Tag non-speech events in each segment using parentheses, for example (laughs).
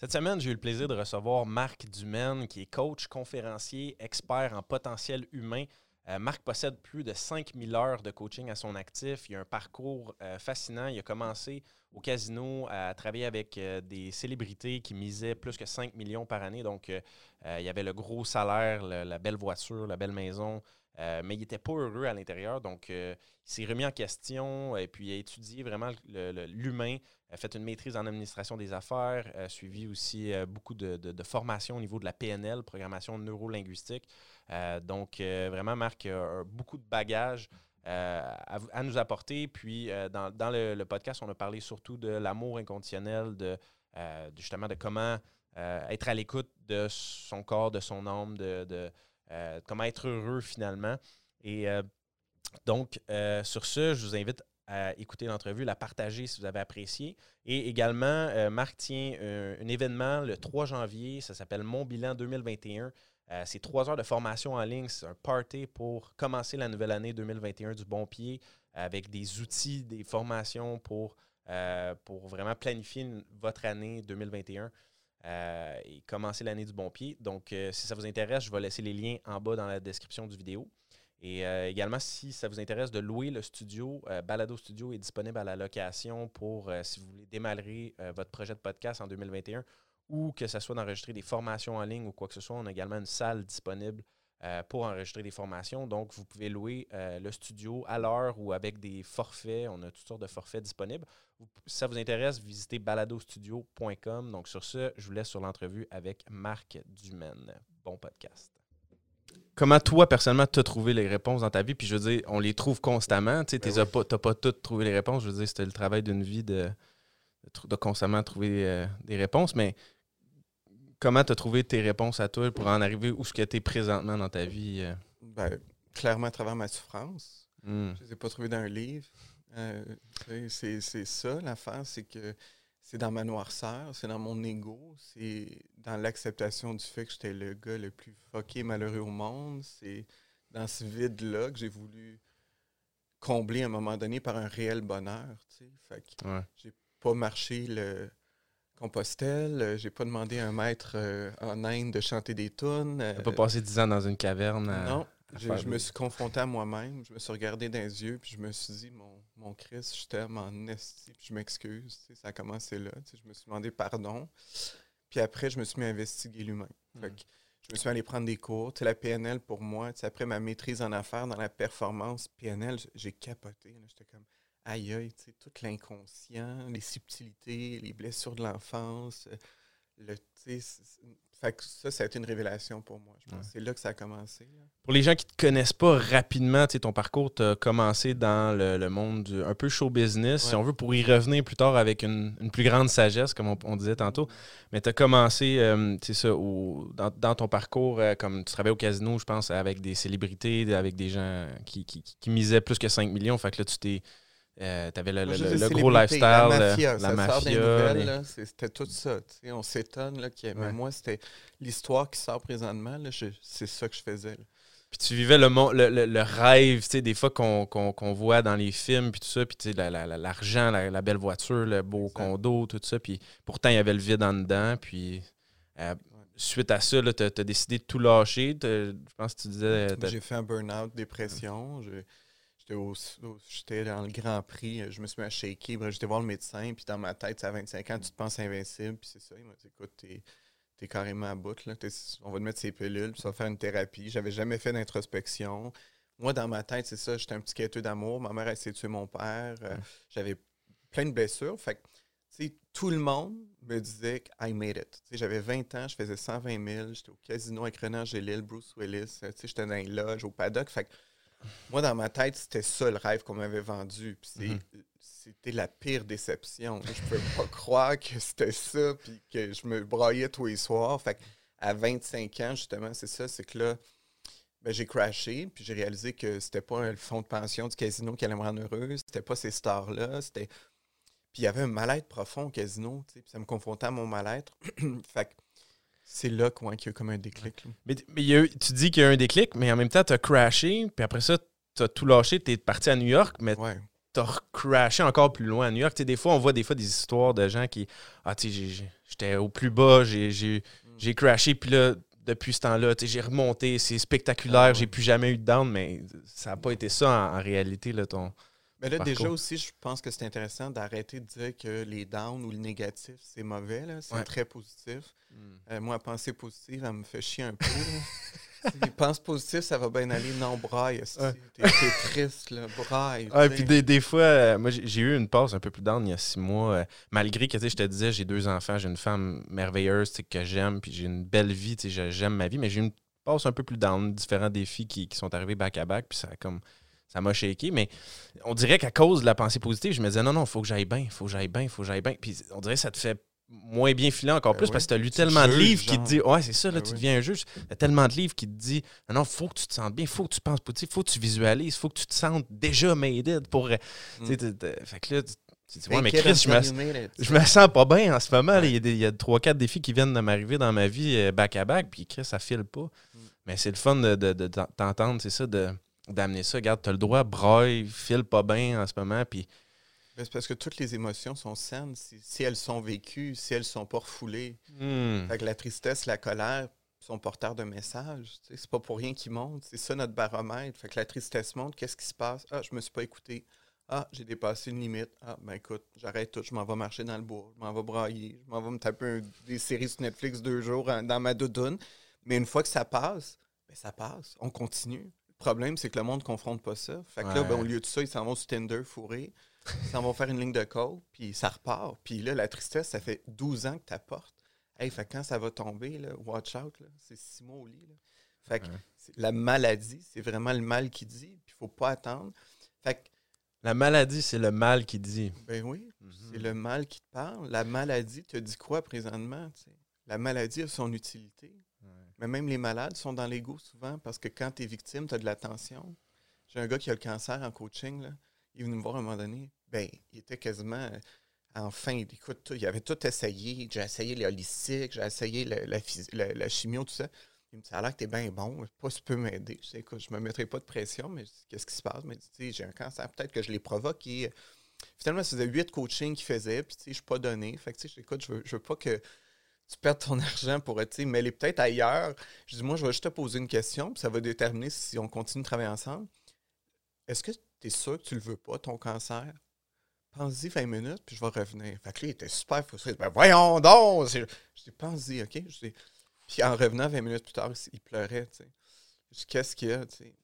Cette semaine, j'ai eu le plaisir de recevoir Marc Dumaine, qui est coach, conférencier, expert en potentiel humain. Euh, Marc possède plus de 5000 heures de coaching à son actif. Il a un parcours euh, fascinant. Il a commencé au casino à travailler avec euh, des célébrités qui misaient plus que 5 millions par année. Donc, il y avait le gros salaire, la belle voiture, la belle maison. Euh, mais il n'était pas heureux à l'intérieur. Donc, euh, il s'est remis en question et puis il a étudié vraiment l'humain, a fait une maîtrise en administration des affaires, a suivi aussi euh, beaucoup de, de, formations au niveau de la PNL, programmation neurolinguistique. donc, vraiment, Marc a, beaucoup de bagages. À, nous apporter. Puis, dans, dans le, podcast, on a parlé surtout de l'amour inconditionnel, de, justement de comment être à l'écoute de son corps, de son âme, de, euh, comment être heureux finalement. Et euh, donc, euh, sur ce, je vous invite à écouter l'entrevue, la partager si vous avez apprécié. Et également, Marc tient un, événement le 3 janvier, ça s'appelle Mon bilan 2021. c'est trois heures de formation en ligne, c'est un party pour commencer la nouvelle année 2021 du bon pied avec des outils, des formations pour, pour vraiment planifier votre année 2021. Euh, et commencer l'année du bon pied. Donc, euh, si ça vous intéresse, je vais laisser les liens en bas dans la description du vidéo. Et euh, également, si ça vous intéresse de louer le studio, Balado Studio est disponible à la location pour si vous voulez démarrer votre projet de podcast en 2021 ou que ce soit d'enregistrer des formations en ligne ou quoi que ce soit. On a également une salle disponible euh, pour enregistrer des formations. Donc, vous pouvez louer euh, le studio à l'heure ou avec des forfaits. On a toutes sortes de forfaits disponibles. si ça vous intéresse, visitez baladostudio.com. Donc, sur ce, je vous laisse sur l'entrevue avec Marc Dumaine. Bon podcast. Comment toi, personnellement, tu as trouvé les réponses dans ta vie? Puis je veux dire, on les trouve constamment. Tu n'as ben pas, pas toutes trouvé les réponses. Je veux dire, c'était le travail d'une vie de, de, constamment trouver euh, des réponses. Mais comment tu as trouvé tes réponses à toi pour en arriver où ce que tu es présentement dans ta vie? Euh? Ben, clairement à travers ma souffrance. Hmm. Je ne les ai pas trouvées dans un livre. Euh, c'est ça l'affaire, c'est que c'est dans ma noirceur, c'est dans mon ego, c'est dans l'acceptation du fait que j'étais le gars le plus fucké malheureux au monde. C'est dans ce vide-là que j'ai voulu combler à un moment donné par un réel bonheur. Fait que j'ai pas marché le, Compostelle. Euh, j'ai pas demandé à un maître euh, en Inde de chanter des tunes. T'as pas passé dix ans dans une caverne. non. je, me suis confronté à moi-même. Je me suis regardé dans les yeux. Puis je me suis dit, mon, mon Christ, je t'aime en esti. Puis je m'excuse. Ça a commencé là. Je me suis demandé pardon. Puis après, je me suis mis à investiguer l'humain. Hmm. Je me suis allé prendre des cours. la PNL, pour moi, après ma maîtrise en affaires dans la performance, PNL, j'ai capoté. J'étais comme aïe aïe, tout l'inconscient, les subtilités, les blessures de l'enfance. Euh, le, fait que ça, ça a été une révélation pour moi. Je pense c'est là que ça a commencé. Pour les gens qui ne te connaissent pas rapidement, ton parcours, tu as commencé dans le, monde du, un peu show business, si on veut, pour y revenir plus tard avec une, plus grande sagesse, comme on, disait tantôt. Mais tu as commencé, euh, ça, dans, ton parcours, euh, comme tu travaillais au casino, je pense, avec des célébrités, avec des gens qui, qui, qui misaient plus que 5 millions. Fait que là, tu t'es euh, tu avais le, gros lifestyle, la mafia. La mafia C'était tout ça. On s'étonne. Mais moi, c'était l'histoire qui sort présentement. C'est ça que je faisais. Puis tu vivais le, le, le, rêve, des fois qu'on voit dans les films, puis tout ça, puis l'argent, la, belle voiture, le beau condo, tout ça. Puis pourtant, il y avait le vide en dedans. Puis euh, suite à ça, tu as, décidé de tout lâcher. Je pense que tu disais. J'ai fait un burn-out, dépression. J'étais dans le Grand Prix, euh, je me suis mis à shaker. J'étais voir le médecin, puis dans ma tête, à 25 ans, tu te penses invincible. Puis c'est ça, il m'a dit écoute, t'es es carrément à bout. Là. on va te mettre ces pilules, puis ça va faire une thérapie. J'avais jamais fait d'introspection. Moi, dans ma tête, c'est ça, j'étais un petit quêteux d'amour. Ma mère a essayé de tuer mon père. Euh, j'avais plein de blessures. Fait que, tout le monde me disait que I made it. J'avais 20 ans, je faisais 120 000, j'étais au casino avec Renan Gélil, Bruce Willis, j'étais dans les loges, au paddock. Fait que moi, dans ma tête, c'était ça le rêve qu'on m'avait vendu. Mhm. C'était la pire déception. Je pouvais pas (laughs) croire que c'était ça, puis que je me braillais tous les soirs. Fait à 25 ans, justement, c'est ça, c'est que là, ben, j'ai crashé, puis j'ai réalisé que c'était pas le fonds de pension du casino qui allait me rendre heureux, c'était pas ces stars-là, c'était... Puis il y avait un mal-être profond au casino, puis ça me confrontait à mon mal-être. (clears throat) fait c'est là qu'il y a comme un déclic. Mais, tu dis qu'il y a un déclic, mais en même temps, tu as crashé, puis après ça, tu as tout lâché, tu es parti à New York, mais t'as crashé encore plus loin. À New York, tu des fois, on voit des fois des histoires de gens qui. Ah, tu j'étais au plus bas, j'ai- j'ai j'ai crashé, puis là, depuis ce temps-là, tu j'ai remonté, c'est spectaculaire, Ah ouais. j'ai plus jamais eu de down, mais ça n'a pas été ça en, en réalité, là, ton. Mais là, déjà aussi, je pense que c'est intéressant d'arrêter de dire que les downs ou le négatif, c'est mauvais. là. C'est Ouais. très positif. Euh, moi, penser positive, elle me fait chier un peu. (laughs) Si pense positif, ça va bien aller. Non, braille. Ouais. T'es triste, là. Braille. Tu puis des, des fois, euh, moi, j'ai eu une pause un peu plus down il y a six mois. euh, malgré que, tu sais, je te disais, j'ai deux enfants, j'ai une femme merveilleuse, que j'aime, puis j'ai une belle vie, tu sais, j'aime ma vie, mais j'ai eu une pause un peu plus down, différents défis qui, qui sont arrivés back-à-back, puis ça a comme... Ça m'a shaké, mais on dirait qu'à cause de la pensée positive, je me disais non, non, il faut que j'aille bien, il faut que j'aille bien, il faut que j'aille bien. Puis on dirait que ça te fait moins bien filer encore Ben plus oui. parce que tu as lu tellement de livres qui te disent Ouais, c'est ça, là, Ben tu oui. deviens un juge. Il y a tellement de livres qui te disent Non, non, faut que tu te sentes bien, faut que tu penses positif, faut que tu visualises, faut que tu te sentes déjà made it pour. euh, t'es- Fait que là, tu dis Ouais, mais Chris, je me, sens pas bien en ce moment. Ouais. Il y a trois, quatre défis qui viennent de m'arriver dans ma vie euh, back-à-back, puis Chris, ça file pas. Mm. Mais c'est le fun de, de- de t'entendre, c'est ça, de d'amener ça. Regarde, t'as le droit, braille, file pas bien en ce moment, puis c'est parce que toutes les émotions sont saines si, si elles sont vécues, si elles sont pas refoulées. hmm, Fait que la tristesse, la colère sont porteurs de messages. C'est pas pour rien qu'ils montent. C'est ça notre baromètre. Fait que la tristesse monte. Qu'est-ce qui se passe? Ah, je me suis pas écouté. Ah, j'ai dépassé une limite. Ah, ben écoute, j'arrête tout. Je m'en vais marcher dans le bois. Je m'en vais brailler. Je m'en vais me taper un- des séries sur Netflix deux jours en- dans ma doudoune. Mais une fois que ça passe, ben ça passe. On continue. Le problème, c'est que le monde ne confronte pas ça. Fait que là, ben, au lieu de ça, ils s'en vont sur Tinder fourrés. Ils s'en vont faire une ligne de coke, puis ça repart. Puis là, la tristesse, ça fait 12 ans que tu apportes. Hey, fait que quand ça va tomber, là, watch out, là, c'est six mois au lit. là. Fait que Ouais. la maladie, c'est vraiment le mal qui dit, puis il faut pas attendre. Fait que, La maladie, c'est le mal qui dit. ben oui, Mhm. c'est le mal qui te parle. La maladie te dit quoi présentement? La maladie a son utilité. Mais même les malades sont dans l'ego souvent parce que quand tu es victime, tu as de l'attention. J'ai un gars qui a le cancer en coaching. Là. Il est venu me voir à un moment donné. Ben, il était quasiment euh, en fin. Écoute, il avait tout essayé. J'ai essayé les holistiques, j'ai essayé la, phys- la- la chimio, tout ça. Il me dit Ça a l'air que bien bon. Pas si tu peux m'aider. Je dis Écoute, je me mettrai pas de pression, mais qu'est-ce qui se passe? Mais tu j'ai un cancer. Peut-être que je les provoque. Finalement, ça faisait huit coachings qu'il faisait. Puis, tu sais, je suis pas donné. Fait que, tu sais, je veux, je veux pas que tu perdes ton (laughs) argent pour tu sais, mêler peut-être ailleurs. Je dis, moi, je vais juste te poser une question, puis ça va déterminer si on continue de travailler ensemble. Est-ce que tu es sûr que tu le veux pas, ton cancer? Pense-y 20 minutes, puis je vais revenir. Fait que là, il était super frustré. Ben voyons donc! Je dis, pense-y, OK? Puis en revenant 20 minutes plus tard, il pleurait, tu sais. Je dis, qu'est-ce qu'il y a, tu sais?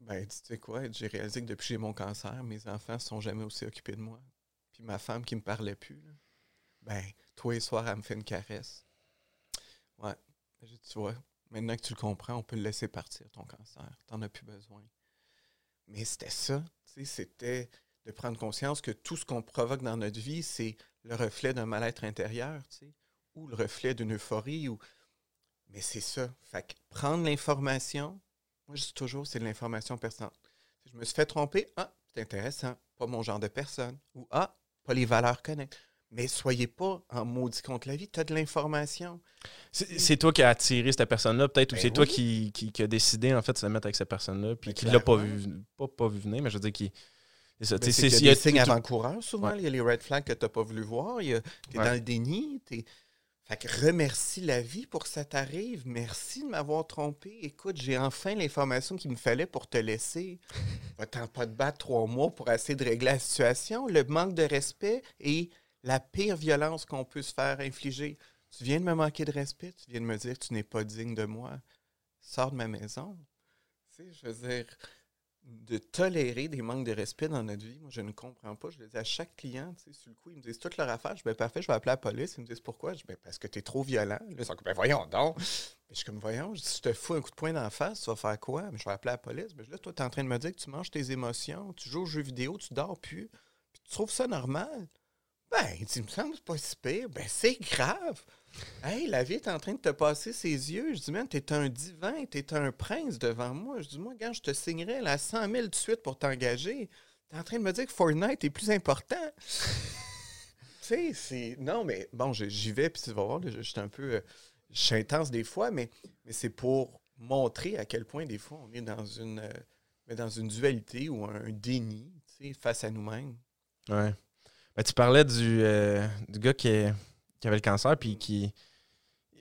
Ben, tu sais quoi? J'ai réalisé que depuis que j'ai mon cancer, mes enfants ne sont jamais aussi occupés de moi. Puis ma femme qui me parlait plus, ben, tous les soirs, elle me fait une caresse. Ouais. Tu vois, maintenant que tu le comprends, on peut le laisser partir, ton cancer. T'en as plus besoin. Mais c'était ça, tu sais, c'était de prendre conscience que tout ce qu'on provoque dans notre vie, c'est le reflet d'un mal-être intérieur, tu sais, ou le reflet d'une euphorie. Ou... Mais c'est ça. Fait que prendre l'information, moi je dis toujours, c'est de l'information personnelle. Je me suis fait tromper, ah, c'est intéressant, pas mon genre de personne. Ou ah, pas les valeurs connectées. Mais soyez pas en maudit contre la vie, tu as de l'information. C'est toi qui as attiré cette personne-là, peut-être, ou Ben c'est toi qui, qui, qui a décidé, en fait, de se mettre avec cette personne-là, puis Ben, qui l'a pas vu, pas, pas vu venir, mais je veux dire, qui. C'est. Ben, qu'il y a des il signes avant-coureurs souvent. Ouais. Il y a les red flags que tu n'as pas voulu voir. Tu es Ouais. dans le déni. t'es- Fait que remercie la vie pour que ça t'arrive. Merci de m'avoir trompé. Écoute, j'ai enfin l'information qu'il me fallait pour te laisser. (laughs) Va-t'en pas te battre trois mois pour essayer de régler la situation. Le manque de respect est la pire violence qu'on peut se faire infliger. Tu viens de me manquer de respect. Tu viens de me dire que tu n'es pas digne de moi. Sors de ma maison. Tu sais, je veux dire, de tolérer des manques de respect dans notre vie, moi, je ne comprends pas. Je le dis à chaque client, tu sais, sur le coup, ils me disent toute leur affaire. Je dis, ben, parfait, je vais appeler la police. Ils me disent pourquoi? Je dis, ben, parce que tu es trop violent. Là, ils ben, voyons donc. Je suis comme, voyons, si je te fous un coup de poing d'en face, tu vas faire quoi? Mais je vais appeler la police. Ben, là, toi, tu es en train de me dire que tu manges tes émotions, tu joues aux jeux vidéo, tu dors plus. Puis tu trouves ça normal? Ben, il dit, me semble c'est pas si pire. Ben, c'est grave. Hey, la vie est en train de te passer ses yeux. Je dis, man, t'es un divin, t'es un prince devant moi. Je dis, moi, gars, je te signerais là, 100 000 de suite pour t'engager. T'es en train de me dire que Fortnite est plus important. (laughs) tu sais, c'est. Non, mais bon, j'y vais, puis tu vas voir, là, je, suis un peu. euh, je suis intense des fois, mais, mais c'est pour montrer à quel point, des fois, on est dans une, euh, dans une dualité ou un déni. Tu face à nous-mêmes. Ouais. Ben, tu parlais du, euh, du gars qui, qui, avait le cancer, puis qui.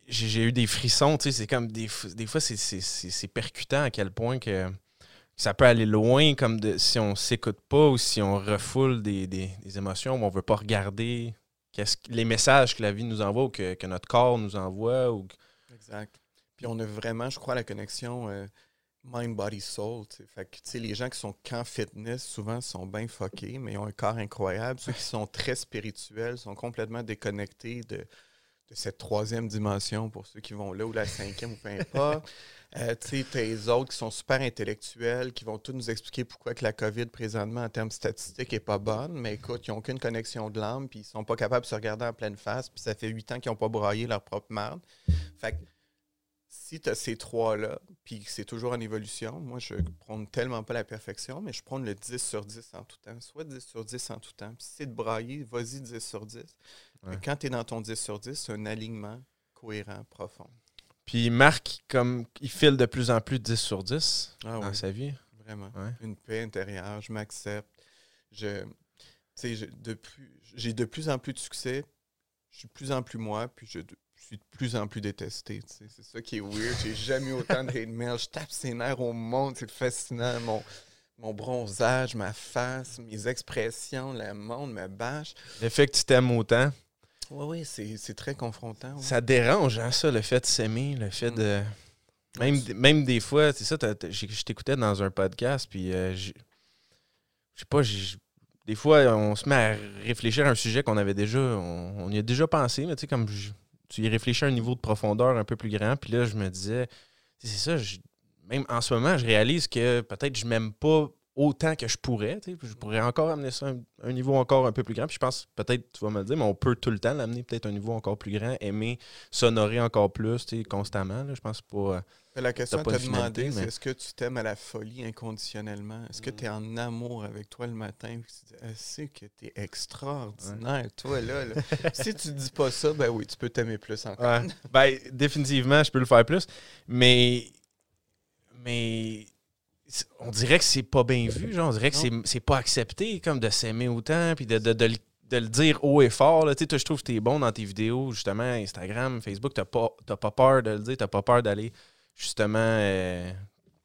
J'ai eu des frissons, tu sais, c'est comme des, des fois, c'est percutant à quel point que ça peut aller loin, comme de, si on s'écoute pas ou si on refoule des, des, des émotions ou on veut pas regarder les messages que la vie nous envoie ou que, notre corps nous envoie. Ou... Exact. Puis on a vraiment, je crois, la connexion euh, mind, body, soul. Fait que, les gens qui sont qu'en fitness, souvent, sont bien fuckés, mais ils ont un corps incroyable. Ceux qui sont très spirituels sont complètement déconnectés de, de cette troisième dimension pour ceux qui vont là ou la cinquième ou peu importe. (laughs) Euh, tu sais, les autres qui sont super intellectuels, qui vont tous nous expliquer pourquoi que la COVID, présentement, en termes statistiques, n'est pas bonne. Mais écoute, ils n'ont aucune connexion de l'âme, puis ils sont pas capables de se regarder en pleine face, puis ça fait huit ans qu'ils n'ont pas broyé leur propre merde. Fait que, si tu as ces trois-là, puis c'est toujours en évolution, moi, je prends tellement pas la perfection, mais je prends le 10 sur 10 en tout temps. Soit 10 sur 10 en tout temps. Puis si c'est de brailler, vas-y 10 sur 10. Quand tu es dans ton 10 sur 10, c'est un alignement cohérent, profond. Puis Marc, comme il file de plus en plus 10 sur 10 ah dans sa vie. Vraiment. Une paix intérieure, je m'accepte. Je, j'ai de, plus, de plus en plus de succès. Je suis de plus en plus moi, puis je, suis de plus en plus détesté. C'est ça qui est weird. J'ai jamais eu autant de hate mail. Je tape ses nerfs au monde. C'est fascinant. Mon, mon bronzage, ma face, mes expressions, le monde me bâche. Le fait que tu t'aimes autant. Oui, oui, c'est très confrontant. Ça dérange, hein, ça, le fait de s'aimer, le fait de. Même, même des fois, c'est ça, je t'écoutais dans un podcast, puis euh, je sais pas, des fois, on se met à réfléchir à un sujet qu'on avait déjà, on, y a déjà pensé, mais tu sais, comme tu y réfléchis à un niveau de profondeur un peu plus grand, puis là, je me disais, c'est ça, même en ce moment, je réalise que peut-être je m'aime pas autant que je pourrais. Je pourrais encore amener ça à un, niveau encore un peu plus grand. Puis je pense, peut-être, tu vas me le dire, mais on peut tout le temps l'amener peut-être à un niveau encore plus grand, aimer s'honorer encore plus constamment. je pense pas. La question à te demander, c'est est-ce que tu t'aimes à la folie inconditionnellement? Est-ce que tu es en amour avec toi le matin? tu dis, c'est que tu es extraordinaire, toi, là. (laughs) si tu dis pas ça, ben oui, tu peux t'aimer plus encore. ben, définitivement, je peux le faire plus. Mais. Mais on dirait que c'est pas bien vu, genre, on dirait que c'est pas accepté comme de s'aimer autant, puis de, le dire haut et fort. Là. Tu sais, je trouve que tu es bon dans tes vidéos, justement, Instagram, Facebook, t'as pas, pas peur de le dire, t'as pas peur d'aller justement euh,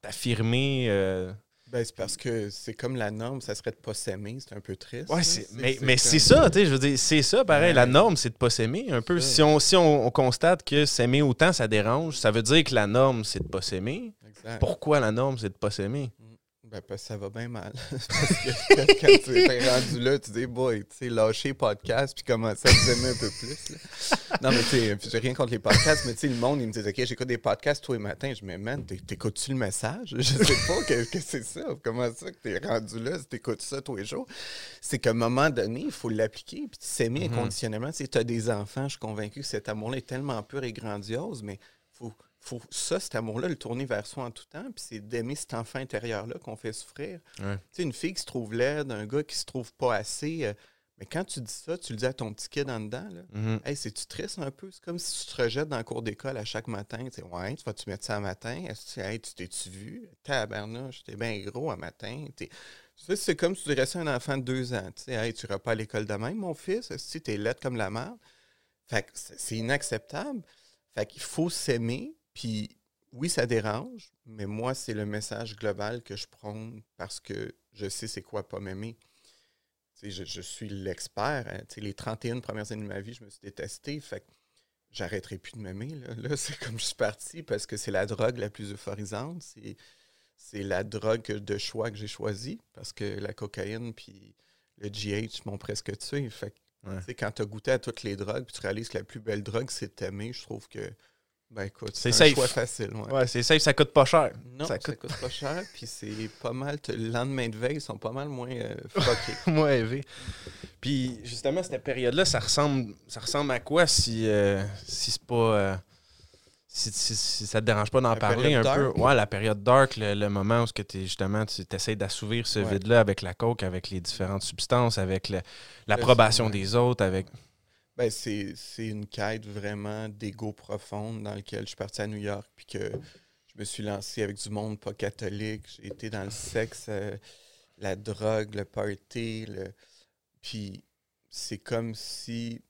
t'affirmer. Euh. Ben, c'est parce que c'est comme la norme, ça serait de pas s'aimer, c'est un peu triste. Ouais, mais, mais c'est ça, tu sais, je veux dire, c'est ça, pareil, la norme, c'est de pas s'aimer un peu. Si, on, si on, constate que s'aimer autant, ça dérange, ça veut dire que la norme, c'est de pas s'aimer. Pourquoi la norme, c'est de pas s'aimer? Mm. Ben, parce que ça va bien mal. (laughs) parce que quand tu es rendu là, tu dis, boy, tu sais, lâcher podcast puis commencer à t'aimer un peu plus. Non, mais tu sais, j'ai rien contre les podcasts, mais tu sais, le monde, il me dit, OK, j'écoute des podcasts tous les matins. Je me man, t'écoutes-tu le message? Je sais pas, qu'est-ce que c'est ça? Comment ça que t'es rendu là si t'écoutes ça tous les jours? C'est qu'à un moment donné, il faut l'appliquer puis s'aimer mm-hmm. inconditionnellement. Tu sais, as des enfants, je suis convaincu que cet amour-là est tellement pur et grandiose, mais faut faut ça, cet amour-là, le tourner vers soi en tout temps, puis c'est d'aimer cet enfant intérieur-là qu'on fait souffrir. Tu sais, une fille qui se trouve laide, un gars qui se trouve pas assez. Euh, mais quand tu dis ça, tu le dis à ton petit kid en dedans, là. Mm-hmm. Hey, c'est-tu triste un peu? C'est comme si tu te rejettes dans le cours d'école à chaque matin. Tu sais, ouais, tu vas-tu mettre ça un matin? Est-ce que tu t'es-tu vu? Tabarnouche, t'es bien gros un matin. C'est comme si tu dirais ça à un enfant de deux ans. Tu sais, hey, tu iras pas à l'école demain, mon fils? Est-ce que t'es laide comme la merde? Fait que c'est inacceptable. Fait qu'il faut s'aimer, puis oui, ça dérange, mais moi, c'est le message global que je prône parce que je sais c'est quoi pas m'aimer. Je, je, suis l'expert. Hein, les 31 premières années de ma vie, je me suis détesté. Fait que j'arrêterai plus de m'aimer. Là, (laughs) c'est comme je suis parti parce que c'est la drogue la plus euphorisante. C'est la drogue de choix que j'ai choisi parce que la cocaïne puis le GH m'ont presque tué. Fait que, Quand tu as goûté à toutes les drogues puis tu réalises que la plus belle drogue, c'est de t'aimer, je trouve que ben écoute, c'est un choix facile. Ouais, c'est safe, ça coûte pas cher. Non, ça coûte, (laughs) pas cher, puis c'est pas mal. Le lendemain de veille, ils sont pas mal moins euh, (laughs) moins élevés. Puis justement, cette période-là, ça ressemble, ça ressemble à quoi si, euh, si c'est pas. Euh, si, ça te dérange pas d'en parler un peu? Ouais, la période dark, le, moment où es, justement tu essaies d'assouvir ce vide-là avec la coke, avec les différentes substances, avec l'approbation des autres, avec. Ben, c'est une quête vraiment d'ego profonde dans lequel je suis parti à New York, puis que je me suis lancé avec du monde pas catholique. J'ai été dans le sexe euh, la drogue, le party, le... puis c'est comme si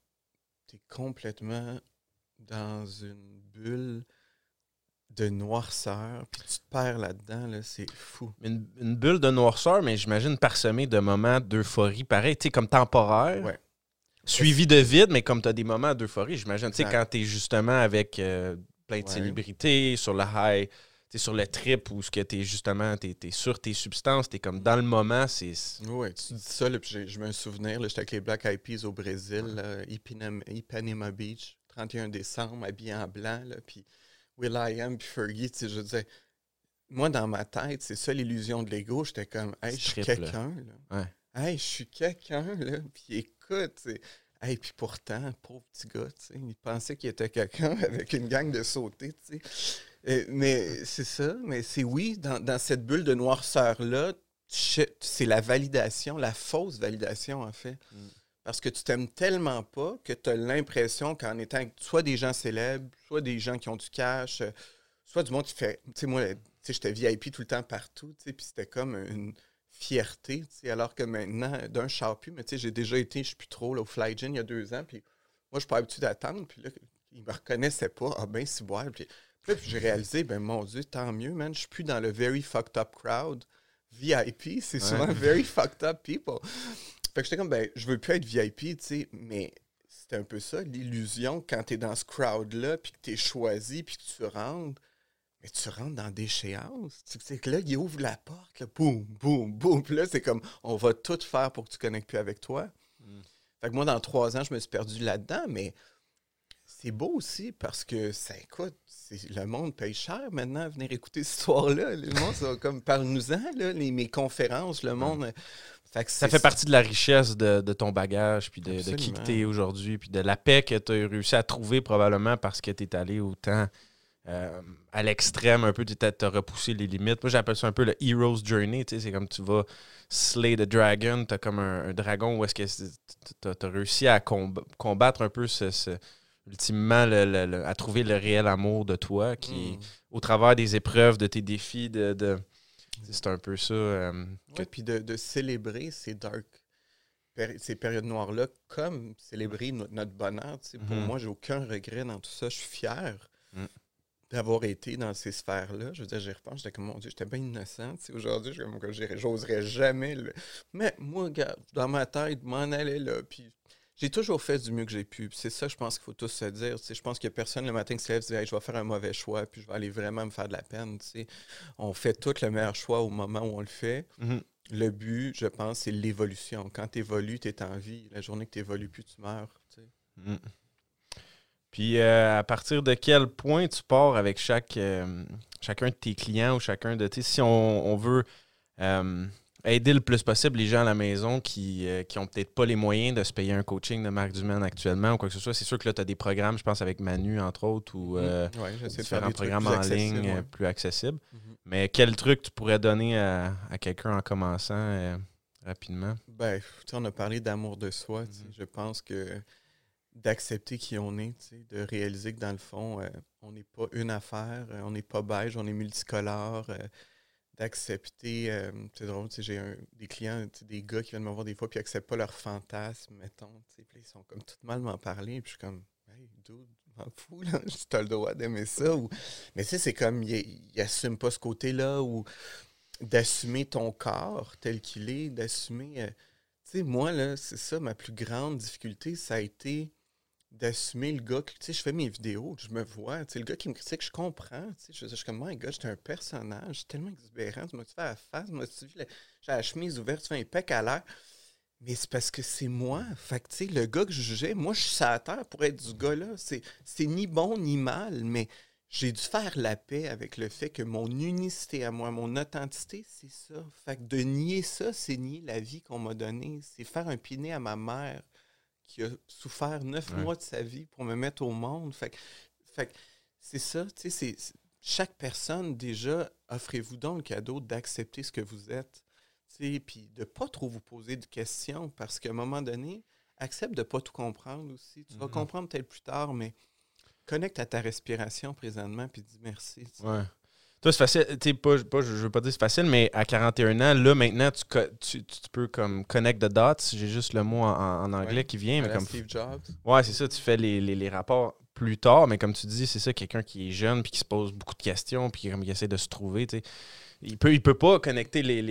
tu es complètement dans une bulle de noirceur, puis tu te perds là-dedans, là, c'est fou. Une, une bulle de noirceur, mais j'imagine parsemée de moments d'euphorie, pareil, tu sais, comme temporaire. Ouais. Suivi de vide, mais comme tu as des moments d'euphorie, j'imagine. Tu sais, quand tu es justement avec euh, plein de Ouais. célébrités, sur le high, tu sur le trip, où ce que tu es justement, tu es, sur tes substances, tu es comme dans le moment, c'est. Oui, tu dis ça, là, puis je me souviens, j'étais avec les Black Eyed Peas au Brésil, là, Ipanema, Ipanema Beach, 31 décembre, habillé en blanc, là, puis Will I Am, puis Fergie, tu sais, je disais, moi, dans ma tête, c'est ça l'illusion de l'ego, j'étais comme, hey, je suis quelqu'un, là. Ouais. Hey, je suis quelqu'un, là, puis écoute, hey, puis pourtant, pauvre petit gars, il pensait qu'il était quelqu'un (laughs) avec une gang de sautés, mais c'est ça, mais c'est oui, dans, dans cette bulle de noirceur-là, c'est la validation, la fausse validation, en fait. Mm. Parce que tu t'aimes tellement pas que tu as l'impression qu'en étant soit des gens célèbres, soit des gens qui ont du cash, euh, soit du monde qui fait. Tu sais, moi, j'étais VIP tout le temps partout, puis c'était comme une fierté, tu alors que maintenant, d'un je sors plus, mais tu j'ai déjà été, je suis plus trop, là, au Fly Gin il y a deux ans, puis moi, je suis pas habitué d'attendre, puis là, ils me reconnaissaient pas, ah ben, si boire, puis là, j'ai réalisé, ben mon Dieu, tant mieux, man, je suis plus dans le very fucked up crowd. VIP, c'est souvent very fucked up people. Fait que j'étais comme, ben, je veux plus être VIP, tu sais, mais c'était un peu ça, l'illusion, quand t'es dans ce crowd-là, puis que t'es choisi, puis que tu rentres, mais tu rentres dans déchéance. Tu sais que là, il ouvre la porte, là, boum, boum, boum, puis là, c'est comme, on va tout faire pour que tu connectes plus avec toi. Mm. Fait que moi, dans trois ans, je me suis perdu là-dedans, mais c'est beau aussi parce que ça écoute, c'est- le monde paye cher maintenant à venir écouter cette histoire-là. Le monde, ça comme parle-nous-en, mes conférences, le monde. euh, Fait que Ça c'est- fait partie de la richesse de, de ton bagage, puis de, de qui tu es aujourd'hui, puis de la paix que tu as réussi à trouver probablement parce que tu es allé autant euh, à l'extrême, un peu, tu as repoussé les limites. Moi, j'appelle ça un peu le Hero's Journey. tu sais, C'est comme tu vas slay the dragon, tu as comme un, un dragon où est-ce que tu as, réussi à comb- combattre un peu ce. ce- ultimement, le- le- le- à trouver le réel amour de toi, qui est Mm. au travers des épreuves, de tes défis, de. de- c'est un peu ça. euh, que- Ouais, puis de, de célébrer ces dark, ces périodes noires-là, comme célébrer no- notre bonheur. tu sais. Pour Mhm. moi, j'ai aucun regret dans tout ça. Je suis fier Mm. D'avoir été dans ces sphères-là. Je veux dire, j'y repense, j'étais comme, mon Dieu, j'étais bien innocent. Aujourd'hui, j'oserais jamais. le- Mais moi, regarde, dans ma tête, m'en allais là. Puis j'ai toujours fait du mieux que j'ai pu. C'est ça, je pense qu'il faut tous se dire. Je pense qu'il n'y a personne le matin qui se lève et se dit, Hey, je vais faire un mauvais choix, puis je vais aller vraiment me faire de la peine. On fait tout le meilleur choix au moment où on le fait. Mhm. Le but, je pense, c'est l'évolution. Quand tu évolues, tu es en vie. La journée que tu évolues plus, tu meurs. sais. Puis euh, à partir de quel point tu pars avec chaque euh, chacun de tes clients ou chacun de tes. Si on, on veut euh, aider le plus possible les gens à la maison qui, euh, qui ont peut-être pas les moyens de se payer un coaching de Marc Dumaine actuellement ou quoi que ce soit, c'est sûr que là, tu as des programmes, je pense, avec Manu, entre autres, ou Ouais, faire différents programmes en ligne ouais. plus accessibles. Mhm. Mais quel truc tu pourrais donner à, à quelqu'un en commençant rapidement? Ben, on a parlé d'amour de soi. Mhm. Je pense que d'accepter qui on est, de réaliser que dans le fond, euh, on n'est pas une affaire, euh, on n'est pas beige, on est multicolore. euh, d'accepter, c'est drôle, j'ai des clients, des gars qui viennent me voir des fois puis ils acceptent pas leurs fantasmes, mettons, puis ils sont comme tout mal m'en parler, puis je suis comme, hey, dude, m'en fous, là, (laughs) as le droit d'aimer ça. Ou... Mais tu sais, c'est comme, ils n'assument pas ce côté-là, ou d'assumer ton corps tel qu'il est, d'assumer. tu sais, moi, là, c'est ça, ma plus grande difficulté, ça a été d'assumer le gars. que- Tu sais, je fais mes vidéos, je me vois. Tu sais, le gars qui me critique, je comprends. Tu sais, je, je suis comme, my God, j'étais un personnage tellement exubérant. Tu m'as-tu fait la face, la- j'ai la chemise ouverte, tu fais un pec à l'air. Mais c'est parce que c'est moi. Fait que, tu sais, le gars que je jugeais, moi, je suis la terre pour être du gars-là. C'est, c'est ni bon ni mal, mais j'ai dû faire la paix avec le fait que mon unicité à moi, mon authenticité, c'est ça. Fait que de nier ça, c'est nier la vie qu'on m'a donnée. C'est faire un piné à ma mère qui a souffert neuf Ouais. mois de sa vie pour me mettre au monde. Fait que, fait c'est ça, tu sais, c'est- chaque personne, déjà, offrez-vous donc le cadeau d'accepter ce que vous êtes. tu sais, Puis de ne pas trop vous poser de questions parce qu'à un moment donné, accepte de ne pas tout comprendre aussi. Tu vas Mhm. comprendre peut-être plus tard, mais connecte à ta respiration présentement puis dis merci. tu sais. Ouais. Toi, c'est facile. Tu pas, pas, je veux pas dire c'est facile, mais à 41 ans, là, maintenant, tu, co- tu, tu peux comme connect the dots. J'ai juste le mot en, en anglais Ouais. qui vient. Mais comme, Steve Jobs. ouais, c'est ça, tu fais les, les, les rapports plus tard, mais comme tu dis, c'est ça, quelqu'un qui est jeune puis qui se pose beaucoup de questions puis comme il essaie de se trouver, tu sais. Il peut, il peut pas connecter les,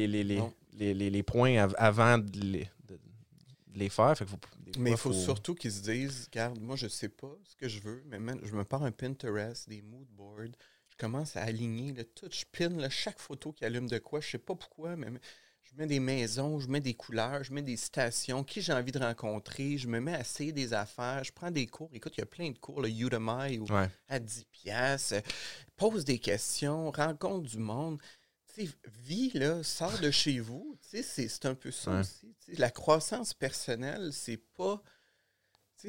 points av- avant de les, de- de les faire. Fait que faut- des Mais il faut, surtout qu'ils se disent, regarde, moi je sais pas ce que je veux, mais man, je me pars un Pinterest, des mood boards, je commence à aligner là, tout, je pin là, chaque photo qui allume de quoi, je sais pas pourquoi, mais je mets des maisons, je mets des couleurs, je mets des stations, qui j'ai envie de rencontrer, je me mets à essayer des affaires, je prends des cours, écoute, il y a plein de cours, le Udemy ou Ouais. à 10 piastres, euh, pose des questions, rencontre du monde. Vis, là, sors de chez vous. C'est un peu ça Ouais. aussi. La croissance personnelle, c'est pas...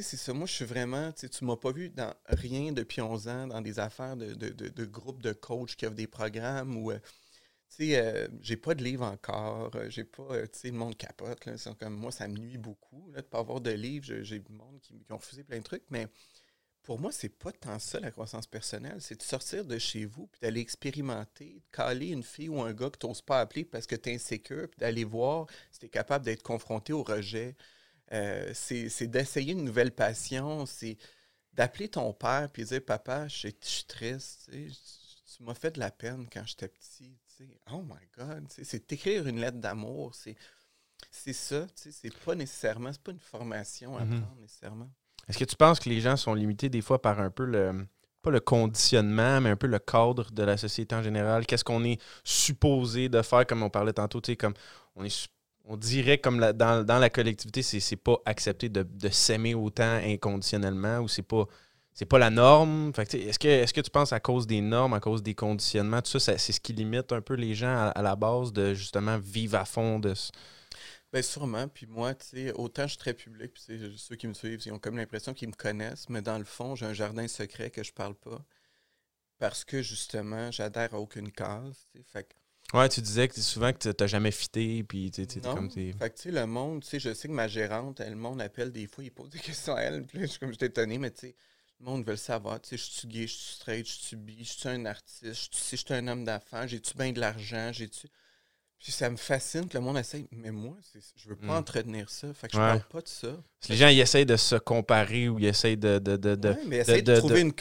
C'est ça. Moi, je suis vraiment... Tu tu m'as pas vu dans rien depuis 11 ans, dans des affaires de, de, de, groupes de coachs qui offrent des programmes ou... euh, tu sais, euh, j'ai pas de livre encore. euh, J'ai pas... euh, tu sais, le monde capote. Comme, moi, ça me nuit beaucoup de pas avoir de livre. J'ai du monde qui, qui ont refusé plein de trucs, mais pour moi, c'est pas tant ça la croissance personnelle. C'est de sortir de chez vous puis d'aller expérimenter, de caler une fille ou un gars que tu n'oses pas appeler parce que tu es insécure, puis d'aller voir si tu es capable d'être confronté au rejet. Euh, c'est d'essayer une nouvelle passion. C'est d'appeler ton père puis dire Papa, je suis triste. tu m'as fait de la peine quand j'étais petit. tu sais. Oh my God. C'est d'écrire une lettre d'amour. C'est c'est ça. C'est pas nécessairement, c'est pas une formation à Mhm. prendre nécessairement. Est-ce que tu penses que les gens sont limités des fois par un peu le. Pas le conditionnement, mais un peu le cadre de la société en général? Qu'est-ce qu'on est supposé de faire, comme on parlait tantôt, tu sais, comme on est on dirait comme dans, dans la collectivité, c'est, pas accepté de, de s'aimer autant inconditionnellement ou c'est pas c'est pas la norme. Est-ce que est-ce que tu penses à cause des normes, à cause des conditionnements, tout ça, c'est ce qui limite un peu les gens à, la base de justement vivre à fond de ce- Bien, sûrement. Puis moi, tu sais, autant je suis très public, puis ceux qui me suivent, ils ont comme l'impression qu'ils me connaissent, mais dans le fond, j'ai un jardin secret que je parle pas. Parce que justement, j'adhère à aucune case. Fait Ouais, tu disais que souvent que t'as jamais fité, puis tu sais, comme t'es. Fait que, tu sais, le monde, tu sais, je sais que ma gérante, elle, le monde appelle des fois, il pose des (laughs) questions à elle, puis là, je suis comme, je suis étonné, mais tu sais, le monde veut le savoir. Tu sais, je suis gay, je suis straight, je suis bi, je suis un artiste, je suis, je suis un homme d'affaires, j'ai-tu bien de l'argent, j'ai-tu. Puis ça me fascine que le monde essaye, mais moi, je veux pas Mm. entretenir ça. Fait que je Ouais. parle pas de ça. Si les gens ils essayent de se comparer ou ils essayent de. de, de, de- Ouais, mais essayer de, de- trouver une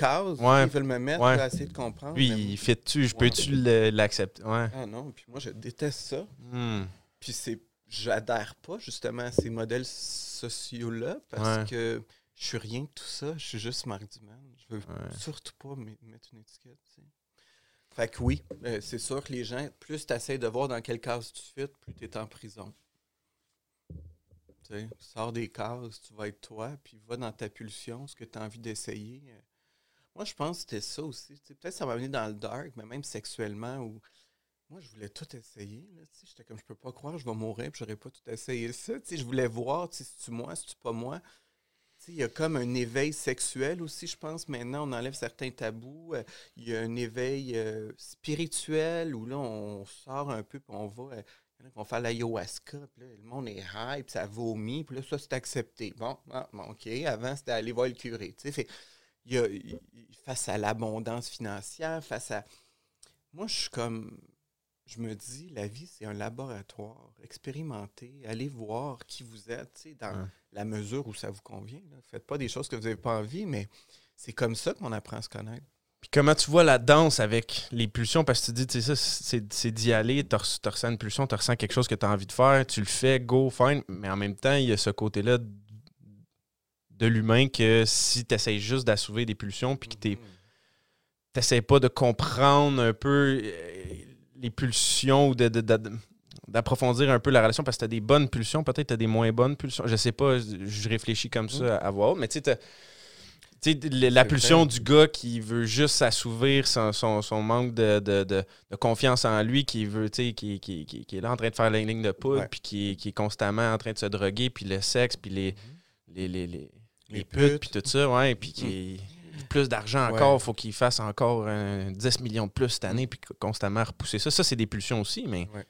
Ouais. ils veulent me mettre, là, essayer de comprendre. Mais il fit-tu, je peux-tu l'accepter? Ouais. Ah non, puis moi, je déteste ça. Hmm. Puis c'est, j'adhère pas justement à ces modèles sociaux-là parce que je suis rien de tout ça. Je suis juste Marc Duman. Je veux surtout pas me- mettre une étiquette. Fait que oui, euh, c'est sûr que les gens, plus tu essaies de voir dans quelle case tu fais, plus tu es en prison. Tu sors des cases, tu vas être toi, puis va dans ta pulsion, ce que tu as envie d'essayer. Euh, Moi, je pense que c'était ça aussi. Peut-être que ça m'a amené dans le dark, mais même sexuellement, où moi, je voulais tout essayer. J'étais comme, je peux pas croire, je vais mourir, puis j'aurais pas tout essayé ça. Je voulais voir, si tu moi, si tu pas moi. Il y a comme un éveil sexuel aussi, je pense. Maintenant, on enlève certains tabous. Euh, Il y a un éveil euh, spirituel où là, on sort un peu, puis on va. euh, il y en a qui vont faire l'ayahuasca, puis là, le monde est puis ça vomit, puis là, ça, c'est accepté. Bon, ah, bon, OK. Avant, c'était aller voir le curé. Tu sais, il y a- face à l'abondance financière, face à. Moi, je suis comme. Je me dis, la vie, c'est un laboratoire. Expérimentez, allez voir qui vous êtes, dans. La mesure où ça vous convient. là. Faites pas des choses que vous n'avez pas envie, mais c'est comme ça qu'on apprend à se connaître. Puis comment tu vois la danse avec les pulsions? Parce que tu dis, tu sais, ça, c'est d'y aller, tu ressens une pulsion, tu ressens quelque chose que tu as envie de faire, tu le fais, go, fine. Mais en même temps, il y a ce côté-là de- l'humain que si tu essaies juste d'assouvir des pulsions, puis que tu n'essaies pas de comprendre un peu euh, les pulsions ou de- de- de- d'approfondir un peu la relation parce que tu as des bonnes pulsions, peut-être tu as des moins bonnes pulsions. Je sais pas, je réfléchis comme ça à voir, mais tu sais, la pulsion du gars qui veut juste assouvir son, son- son manque de, de- de- de confiance en lui, qui veut, tu sais, qui, qui- qui- qui est là en train de faire la ligne de poudre, puis qui, qui est constamment en train de se droguer, puis le sexe, puis les, les, les, les, Les putes, puis tout ça, ouais, puis qui plus d'argent Ouais. encore, faut qu'il fasse encore euh, 10 millions de plus cette année, puis constamment repousser ça. Ça, c'est des pulsions aussi, mais Ouais.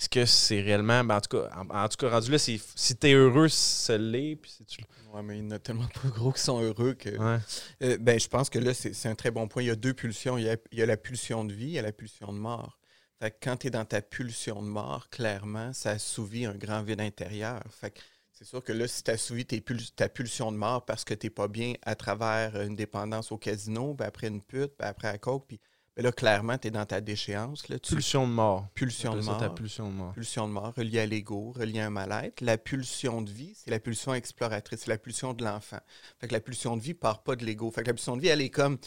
Est-ce que c'est réellement. Ben, en, tout cas, en, tout cas, rendu là, si tu es heureux, ça l'est. Puis si tu... Ouais, mais il y en a tellement pas gros qui sont heureux que. Ouais. Euh, ben, je pense que là, c'est un très bon point. Il y a deux pulsions. Il y a, il y a la pulsion de vie et la pulsion de mort. Fait que quand tu es dans ta pulsion de mort, clairement, ça assouvit un grand vide intérieur. Fait que c'est sûr que là, si tu assouvis ta pulsion de mort parce que tu n'es pas bien à travers une dépendance au casino, ben après une pute, ben après la coke, puis ben là, clairement, tu es dans ta déchéance. Là, pulsion de mort. Pulsion de mort. Ta pulsion de mort. Pulsion de mort, reliée à l'ego, reliée à un mal-être. La pulsion de vie, c'est la pulsion exploratrice, c'est la pulsion de l'enfant. Fait que la pulsion de vie part pas de l'ego. Fait que la pulsion de vie, elle est comme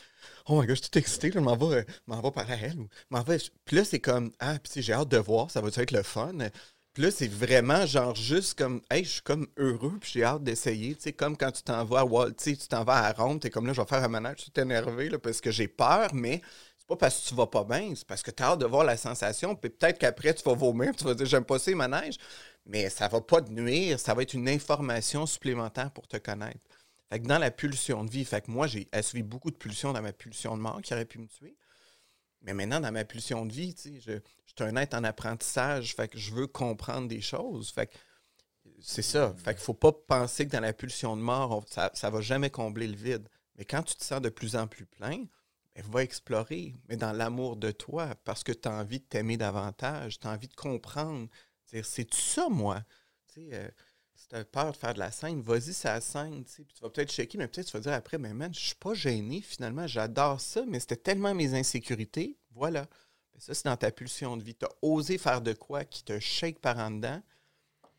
Oh my god, je suis tout excité, je m'en vais, m'en vais par elle. Ou, vais... Puis là, c'est comme Ah, puis j'ai hâte de voir, ça va être le fun. Puis là, c'est vraiment genre juste comme Hey, je suis comme heureux, puis j'ai hâte d'essayer. Tu sais, comme quand tu t'en vas à Walt, tu t'en vas à Rome, t'es comme là, je vais faire un manège, je suis énervé là, parce que j'ai peur, mais c'est pas parce que tu vas pas bien, c'est parce que tu as hâte de voir la sensation, puis peut-être qu'après, tu vas vomir, tu vas dire j'aime pas ces manèges, mais ça va pas te nuire, ça va être une information supplémentaire pour te connaître. Fait que dans la pulsion de vie, fait que moi, j'ai assouvi beaucoup de pulsions dans ma pulsion de mort qui aurait pu me tuer. Mais maintenant, dans ma pulsion de vie, je, je suis un être en apprentissage, fait que je veux comprendre des choses. Fait que c'est ça. Fait qu'il faut pas penser que dans la pulsion de mort, ça, ça va jamais combler le vide. Mais quand tu te sens de plus en plus plein, ben, va explorer, mais dans l'amour de toi, parce que tu as envie de t'aimer davantage, tu as envie de comprendre. C'est ça, moi? Euh, si tu as peur de faire de la scène, vas-y, c'est la scène. Puis tu vas peut-être checker, mais peut-être tu vas dire après, mais man, je suis pas gêné finalement, j'adore ça, mais c'était tellement mes insécurités. Voilà. Ça, c'est dans ta pulsion de vie. Tu as osé faire de quoi qui te shake par en dedans,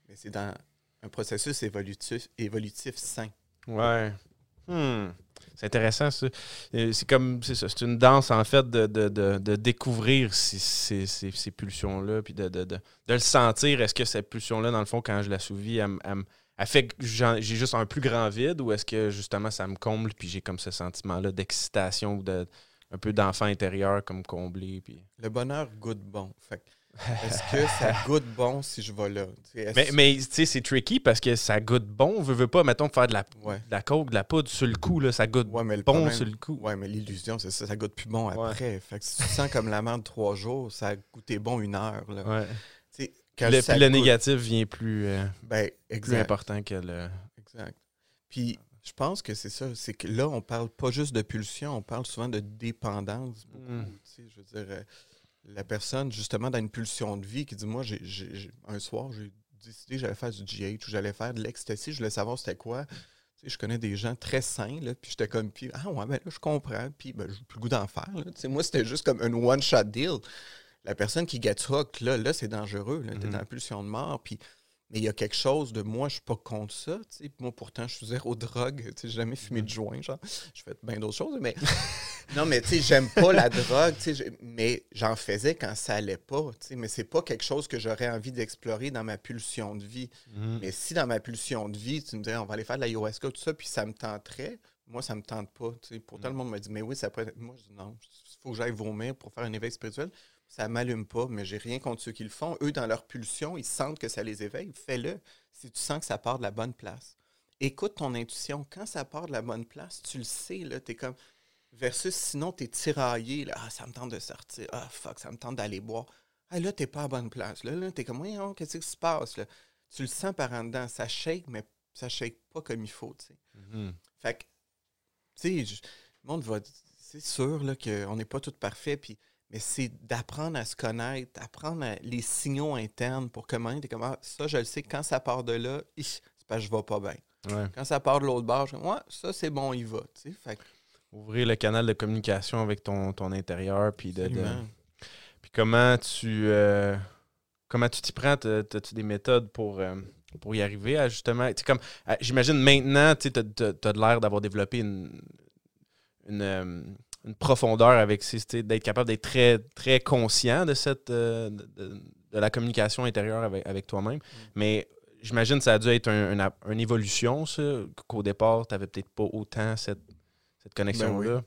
mais c'est dans un processus évolutif, évolutif sain. Ouais. Hmm. C'est intéressant, ça. C'est comme, c'est une danse, en fait, de, de, de, de découvrir ces, ces, ces, pulsions-là, puis de, le sentir. Est-ce que cette pulsion-là, dans le fond, quand je la elle, elle, fait que j'ai juste un plus grand vide, ou est-ce que, justement, ça me comble, puis j'ai comme ce sentiment-là d'excitation ou de un peu d'enfant intérieur comme comblé. Puis... Le bonheur goûte bon. Fait est-ce que ça (laughs) goûte bon si je vais là? Mais, mais tu sais, c'est tricky parce que ça goûte bon. On veut, veut pas, mettons, faire de la, de la coke, de la poudre sur le coup. Là, ça goûte bon sur le coup. Ouais, mais l'illusion, c'est ça. Ça goûte plus bon après. Fait que si tu sens comme la de trois jours, ça a goûté bon une heure. Là. Quand le, puis le négatif vient plus, euh, ben, plus important que le. Exact. Puis je pense que c'est ça. C'est que là, on parle pas juste de pulsion, on parle souvent de dépendance. Beaucoup, mm. Je veux dire. Euh, la personne, justement, dans une pulsion de vie, qui dit Moi, j'ai, un soir, j'ai décidé que j'allais faire du GH ou j'allais faire de l'ecstasy, je voulais savoir c'était quoi. je connais des gens très sains, là, puis j'étais comme, puis, ah ouais, ben là, je comprends, puis ben, j'ai plus le goût d'en faire. moi, c'était juste comme un one-shot deal. La personne qui hook, là, là c'est dangereux. Là, T'es mm-hmm. dans la pulsion de mort, puis mais il y a quelque chose de moi, je suis pas contre ça. Moi, pourtant, je suis zéro (laughs) drogue. J'ai jamais fumé de mm-hmm. joint, genre. Je fais bien d'autres choses, mais. (laughs) non, mais tu sais, j'aime pas la drogue, mais j'en faisais quand ça allait pas. Mais c'est pas quelque chose que j'aurais envie d'explorer dans ma pulsion de vie. Mm-hmm. Mais si dans ma pulsion de vie, tu me disais, on va aller faire de la ayahuasca, tout ça, puis ça me tenterait, moi, ça me tente pas. Pourtant, le mm. monde me dit, mais oui, ça peut être. Moi, je dis non, il faut que j'aille vomir pour faire un éveil spirituel ça m'allume pas, mais j'ai rien contre ceux qui le font. Eux, dans leur pulsion, ils sentent que ça les éveille. Fais-le si tu sens que ça part de la bonne place. Écoute ton intuition. Quand ça part de la bonne place, tu le sais, là, es comme. Versus sinon, tu es tiraillé, là, ah, ça me tente de sortir, ah, fuck, ça me tente d'aller boire. Ah, là, t'es pas à bonne place. Là, là t'es comme, oui, qu'est-ce qui se passe, là? Tu le sens par en dedans. Ça shake, mais ça shake pas comme il faut, tu sais. Mm-hmm. Fait que, tu sais, le monde va. C'est sûr, là, qu'on n'est pas tout parfait, puis mais c'est d'apprendre à se connaître, d'apprendre les signaux internes pour comment tu comment ça, je le sais, quand ça part de là, c'est parce que je vais pas bien. Quand ça part de l'autre bord, je dis, ouais, ça c'est bon, il va. Fait Ouvrir le canal de communication avec ton, ton intérieur, puis de, Puis comment tu euh, comment tu t'y prends? As-tu des méthodes pour, euh, pour y arriver à justement? comme J'imagine maintenant, tu as, l'air d'avoir développé une, une, euh, une profondeur avec d'être capable d'être très, très conscient de cette euh, de, la communication intérieure avec, avec toi-même. Mm. Mais j'imagine que ça a dû être une évolution, ça, qu'au départ, tu n'avais peut-être pas autant cette, cette connexion-là. Ben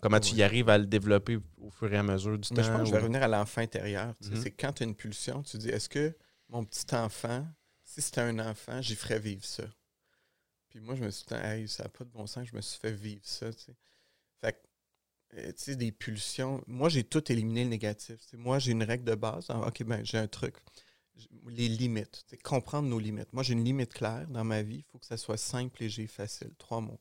Comment tu y arrives à le développer au fur et à mesure du temps? Je pense que je vais revenir à l'enfant intérieur. Mm-hmm. C'est quand tu as une pulsion, tu dis est-ce que mon petit enfant, si c'était un enfant, j'y ferais vivre ça? Puis moi, je me suis dit, hey, ça n'a pas de bon sens, je me suis fait vivre ça. Euh, tu sais, des pulsions. Moi, j'ai tout éliminé le négatif. moi, j'ai une règle de base. Ah, OK, ben, j'ai un truc. les limites, comprendre nos limites. Moi, j'ai une limite claire dans ma vie. Il faut que ça soit simple, léger, facile. Trois mots.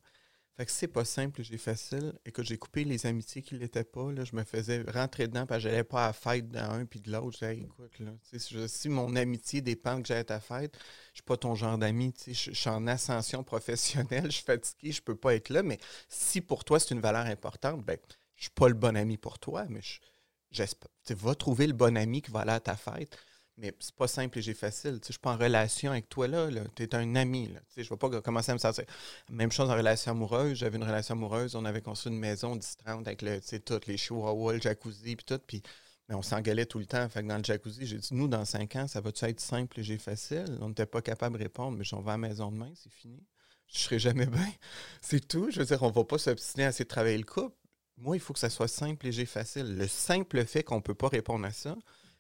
Fait que c'est pas simple, léger, facile. Et que j'ai coupé les amitiés qui l'étaient pas. Là, je me faisais rentrer dedans parce que j'allais pas à la fête d'un puis de l'autre. Je disais, écoute, là, si mon amitié dépend que j'aille à ta fête, je suis pas ton genre d'ami. Je, je suis en ascension professionnelle, (laughs) je suis fatigué, je peux pas être là. Mais si pour toi, c'est une valeur importante, ben, je suis pas le bon ami pour toi, mais j'espère. Tu vas trouver le bon ami qui va aller à ta fête. Mais c'est pas simple et j'ai facile. Je suis pas en relation avec toi là. Tu es un ami. Je ne vais pas commencer à me sentir. Même chose en relation amoureuse. J'avais une relation amoureuse. On avait construit une maison distante avec le, les chihuahuas, le jacuzzi, puis tout. Puis, mais on s'engueulait tout le temps. Fait que dans le jacuzzi, j'ai dit, nous, dans cinq ans, ça va-tu être simple et j'ai facile? On n'était pas capable de répondre, mais j'en vais à la maison demain, c'est fini. Je serai jamais (laughs) bien. C'est tout. Je veux dire, on va pas s'obstiner à essayer de travailler le couple. Moi, il faut que ça soit simple, léger, facile. Le simple fait qu'on ne peut pas répondre à ça,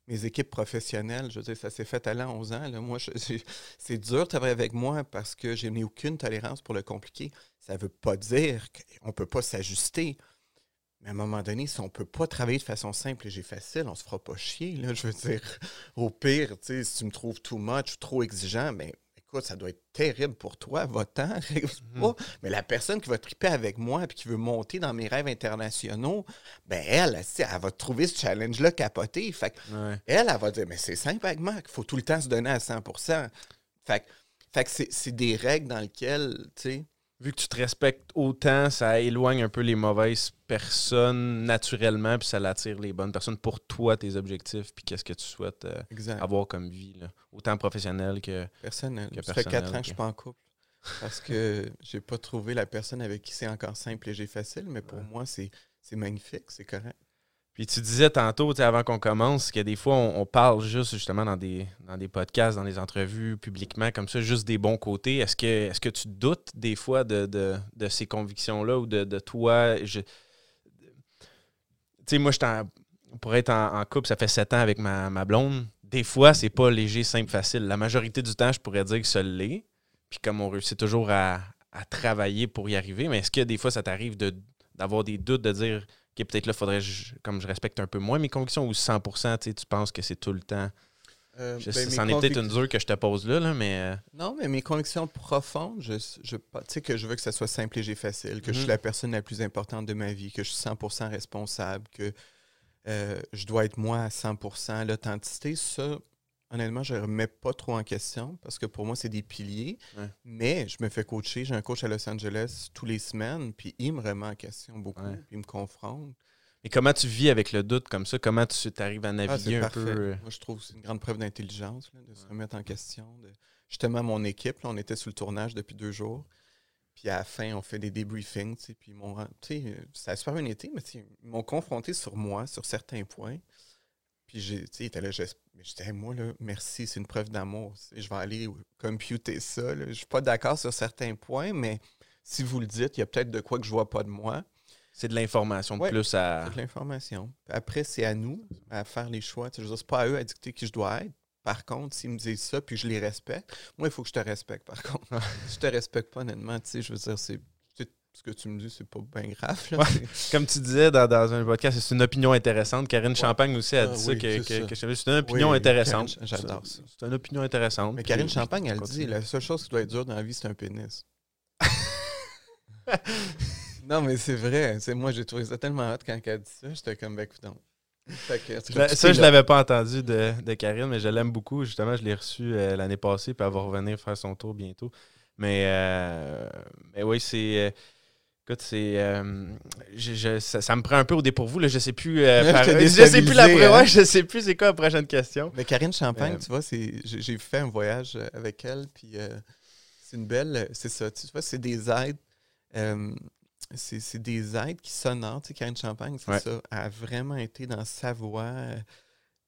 mes équipes professionnelles, je veux dire, ça s'est fait à l'an 11 ans. Moi, (laughs) c'est dur de travailler avec moi parce que je n'ai aucune tolérance pour le compliqué. Ça ne veut pas dire qu'on ne peut pas s'ajuster. Mais à un moment donné, si on ne peut pas travailler de façon simple et j'ai facile, on ne se fera pas chier. Là. Je veux dire, (laughs) au pire, si tu me trouves too much, trop exigeant, mais ça doit être terrible pour toi, va-t'en, (laughs) mhm. Mais la personne qui va triper avec moi et qui veut monter dans mes rêves internationaux, ben elle, elle, va trouver ce challenge-là capoté. Fait elle, elle va dire, mais c'est simple avec Marc, il faut tout le temps se donner à 100 Fait, fait que c'est des règles dans lesquelles, tu sais, vu que tu te respectes autant, ça éloigne un peu les mauvaises personnes naturellement, puis ça l'attire les bonnes personnes pour toi, tes objectifs, puis qu'est-ce que tu souhaites euh, avoir comme vie, autant professionnel que personnel. ça fait quatre ans que, je suis pas en couple. Parce que (laughs) j'ai pas trouvé la personne avec qui c'est encore simple et j'ai facile, mais pour moi, c'est magnifique, c'est correct. Puis tu disais tantôt, avant qu'on commence, que des fois, on, parle juste justement dans des, dans des podcasts, dans des entrevues, publiquement, comme ça, juste des bons côtés. Est-ce que, est que tu doutes des fois de, ces convictions-là ou de, toi? Tu sais, moi, je pour être en, couple, ça fait sept ans avec ma, blonde. Des fois, c'est pas léger, simple, facile. La majorité du temps, je pourrais dire que ça l'est. Puis comme on réussit toujours à, à travailler pour y arriver, mais est-ce que des fois, ça t'arrive d'avoir des doutes, de dire OK, peut-être là, faudrait comme je respecte un peu moins mes convictions ou 100% tu penses que c'est tout le temps? Euh, ben, c'en est peut-être une dure que je te pose là, là mais. Euh, non, mais mes convictions profondes, je, je sais que je veux que ça soit simple, léger, facile, que je suis mhm. la personne la plus importante de ma vie, que je suis 100% responsable, que euh, je dois être moi à 100%. L'authenticité, ça, honnêtement, je ne remets pas trop en question parce que pour moi, c'est des piliers. Mais je me fais coacher. J'ai un coach à Los Angeles tous les semaines, puis il me remet en question beaucoup, puis il me confronte. Et comment tu vis avec le doute comme ça? Comment tu arrives à ah, naviguer un peu? Euh? Moi, je trouve que c'est une grande preuve d'intelligence de se remettre en question. Justement, mon équipe, on était sur le tournage depuis deux jours. Puis à la fin, on fait des débriefings. Puis ça a super bien été, mais ils m'ont confronté sur moi, sur certains points. Puis, tu sais, était là, je, disais, moi, là, merci, c'est une preuve d'amour. Je vais aller computer ça. Je Je suis pas d'accord sur certains points, mais si vous le dites, il y a peut-être de quoi que je vois pas de moi. C'est de l'information plus à. C'est de l'information. Après, c'est à nous à faire les choix. Je veux c'est pas à eux à dicter qui je dois être. Par contre, s'ils me disent ça, puis je les respecte, moi, il faut que je te respecte, par contre. je te respecte pas, honnêtement, tu sais, je veux dire, c'est ce que tu me dis, c'est pas bien grave. (laughs) Comme tu disais dans, un podcast, c'est une opinion intéressante. Karine Champagne aussi a ah dit ça, que, c'est une opinion intéressante. J'adore ça. C'est une opinion intéressante. Mais Karine Champagne, elle dit la seule chose qui doit être dure dans la vie, c'est un pénis. (laughs) non, mais c'est vrai. moi, j'ai trouvé ça tellement hot quand elle a dit ça. J'étais comme, ben, écoute, ben, ça, je l'avais pas entendu de, de, Karine, mais je l'aime beaucoup. Justement, je l'ai reçu euh, l'année passée, puis elle va revenir faire son tour bientôt. Mais, euh, mais oui, c'est. Euh, Écoute, c'est. Euh, ça, me prend un peu au dépourvu. Là. Je sais plus. Euh, (laughs) je, sais plus la hein? je sais plus c'est quoi la prochaine question. Mais Karine Champagne, euh, tu vois, j'ai fait un voyage avec elle, puis c'est une belle. C'est ça, tu vois, c'est des aides. c'est des aides qui sonnent. Tu sais, Karine Champagne, c'est ça. Elle a vraiment été dans sa voix.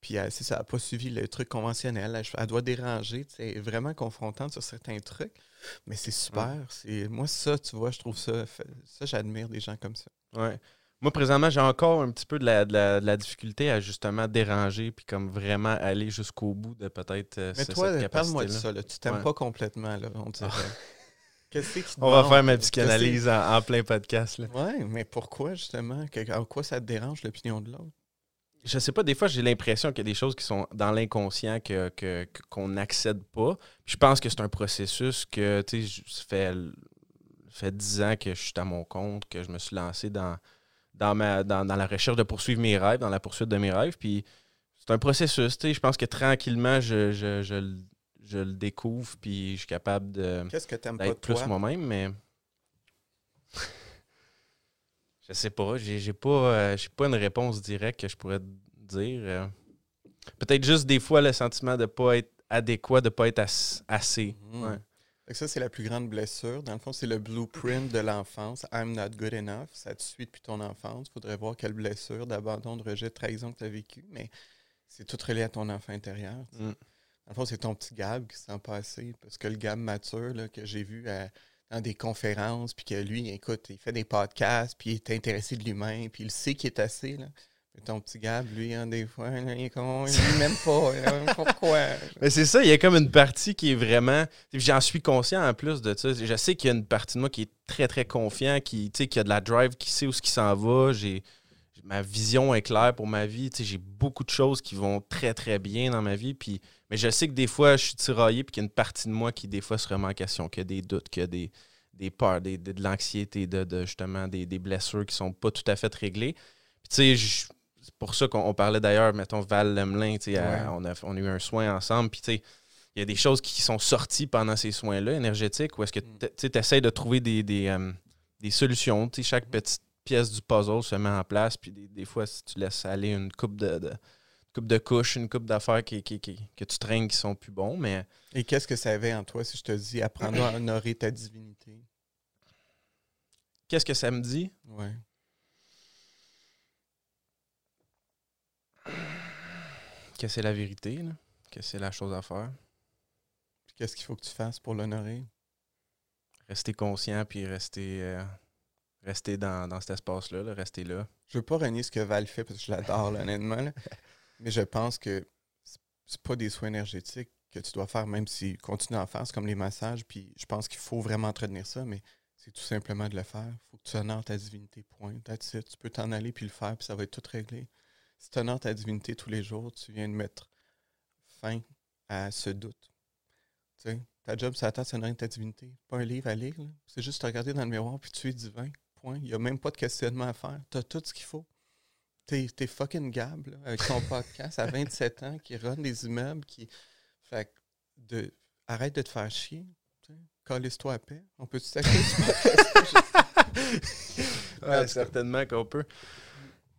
Puis si ça n'a pas suivi le truc conventionnel. Elle, doit déranger. C'est vraiment confrontante sur certains trucs. Mais c'est super. C'est Moi, ça, tu vois, je trouve ça. Ça, j'admire des gens comme ça. Ouais. Moi, présentement, j'ai encore un petit peu de la, de la, difficulté à justement déranger puis comme vraiment aller jusqu'au bout de peut-être euh, Mais toi, parle-moi de ça. Là. Tu t'aimes pas complètement, là, on dirait. (laughs) On va faire ma psychanalyse en, en, plein podcast. Oui, mais pourquoi justement? En quoi ça te dérange l'opinion de l'autre? Je sais pas, des fois, j'ai l'impression qu'il y a des choses qui sont dans l'inconscient que, que- qu'on n'accède pas. Je pense que c'est un processus que, tu sais, ça fait, fait 10 ans que je suis à mon compte, que je me suis lancé dans, dans, ma, dans, dans la recherche de poursuivre mes rêves, dans la poursuite de mes rêves. Puis c'est un processus, tu sais. Je pense que tranquillement, je, je, je le- je le découvre, puis je suis capable de Qu'est-ce que t'aimes pas plus moi-même, mais. Je sais pas. J'ai j'ai pas, euh, j'ai pas une réponse directe que je pourrais dire. euh. Peut-être juste des fois le sentiment de pas être adéquat, de pas être as- assez. Mhm. Ouais. Ça, c'est la plus grande blessure. Dans le fond, c'est le blueprint de l'enfance. I'm not good enough. Ça te suit depuis ton enfance. Il faudrait voir quelle blessure d'abandon, de rejet, de trahison que tu as vécu. Mais c'est tout relié à ton enfant intérieur. Mm. Dans le fond, c'est ton petit Gab qui s'en passé. Parce que le Gab mature là, que j'ai vu à- dans des conférences, puis que lui, écoute, il fait des podcasts, puis il est intéressé de l'humain, puis il sait qu'il est assez. Là. Mais ton petit Gab, lui, hein, des fois, là, il est con, il (laughs) m'aime pas. là. pourquoi? Mais c'est ça, il y a comme une partie qui est vraiment. J'en suis conscient en plus de ça. Je sais qu'il y a une partie de moi qui est très, très confiant, qui, qui a de la drive, qui sait où ce qui s'en va. J'ai. Ma vision est claire pour ma vie. Tu sais, J'ai beaucoup de choses qui vont très, très bien dans ma vie. Puis, mais je sais que des fois, je suis tiraillé puis qu'il y a une partie de moi qui, des fois, se remet en question, qu'il y a des doutes, qu'il y a des, des peurs, des, de, de l'anxiété, de, de, justement des, des blessures qui sont pas tout à fait réglées. Puis, tu sais, je- c'est pour ça qu'on on parlait d'ailleurs, mettons, Val Lemelin, tu sais, à- Ouais. on, a, on a eu un soin ensemble. Puis, tu sais, il y a des choses qui sont sorties pendant ces soins-là énergétiques où est-ce que Mm. tu essaies de trouver des, des, euh, des solutions. Chaque petite pièce du puzzle se met en place. Puis des, des fois, si tu laisses aller une coupe de, de- coupe de couches, une coupe d'affaires qui, qui- qui- que tu traînes qui sont plus bons. Mais Et qu'est-ce que ça avait en toi si je te dis apprends à honorer ta divinité? qu'est-ce que ça me dit? Ouais. Que c'est la vérité, là. que c'est la chose à faire. Qu'est-ce qu'il faut que tu fasses pour l'honorer? Rester conscient, puis rester, euh, rester dans, dans cet espace-là, là, rester là. Je veux pas renier ce que Val fait parce que je l'adore, honnêtement. là. (laughs) Mais je pense que c'est- pas des soins énergétiques que tu dois faire, même si continue à en faire, c'est comme les massages. Puis je pense qu'il faut vraiment entretenir ça, mais c'est tout simplement de le faire. Il faut que tu honores ta divinité, point. That's it. Tu peux t'en aller puis le faire, puis ça va être tout réglé. Si tu honores ta divinité tous les jours, tu viens de mettre fin à ce doute. Tu sais, ta job, c'est à c'est honorer ta divinité. Pas un livre à lire, là. c'est juste te regarder dans le miroir puis tu es divin. Point. Il n'y a même pas de questionnement à faire. Tu as tout ce qu'il faut. T'es es fucking Gab là, avec ton (laughs) podcast à 27 ans qui run des immeubles. qui Fait que de... arrête de te faire chier. Calisse-toi à paix. On peut-tu ce podcast? (laughs) Ouais, cas. certainement qu'on peut.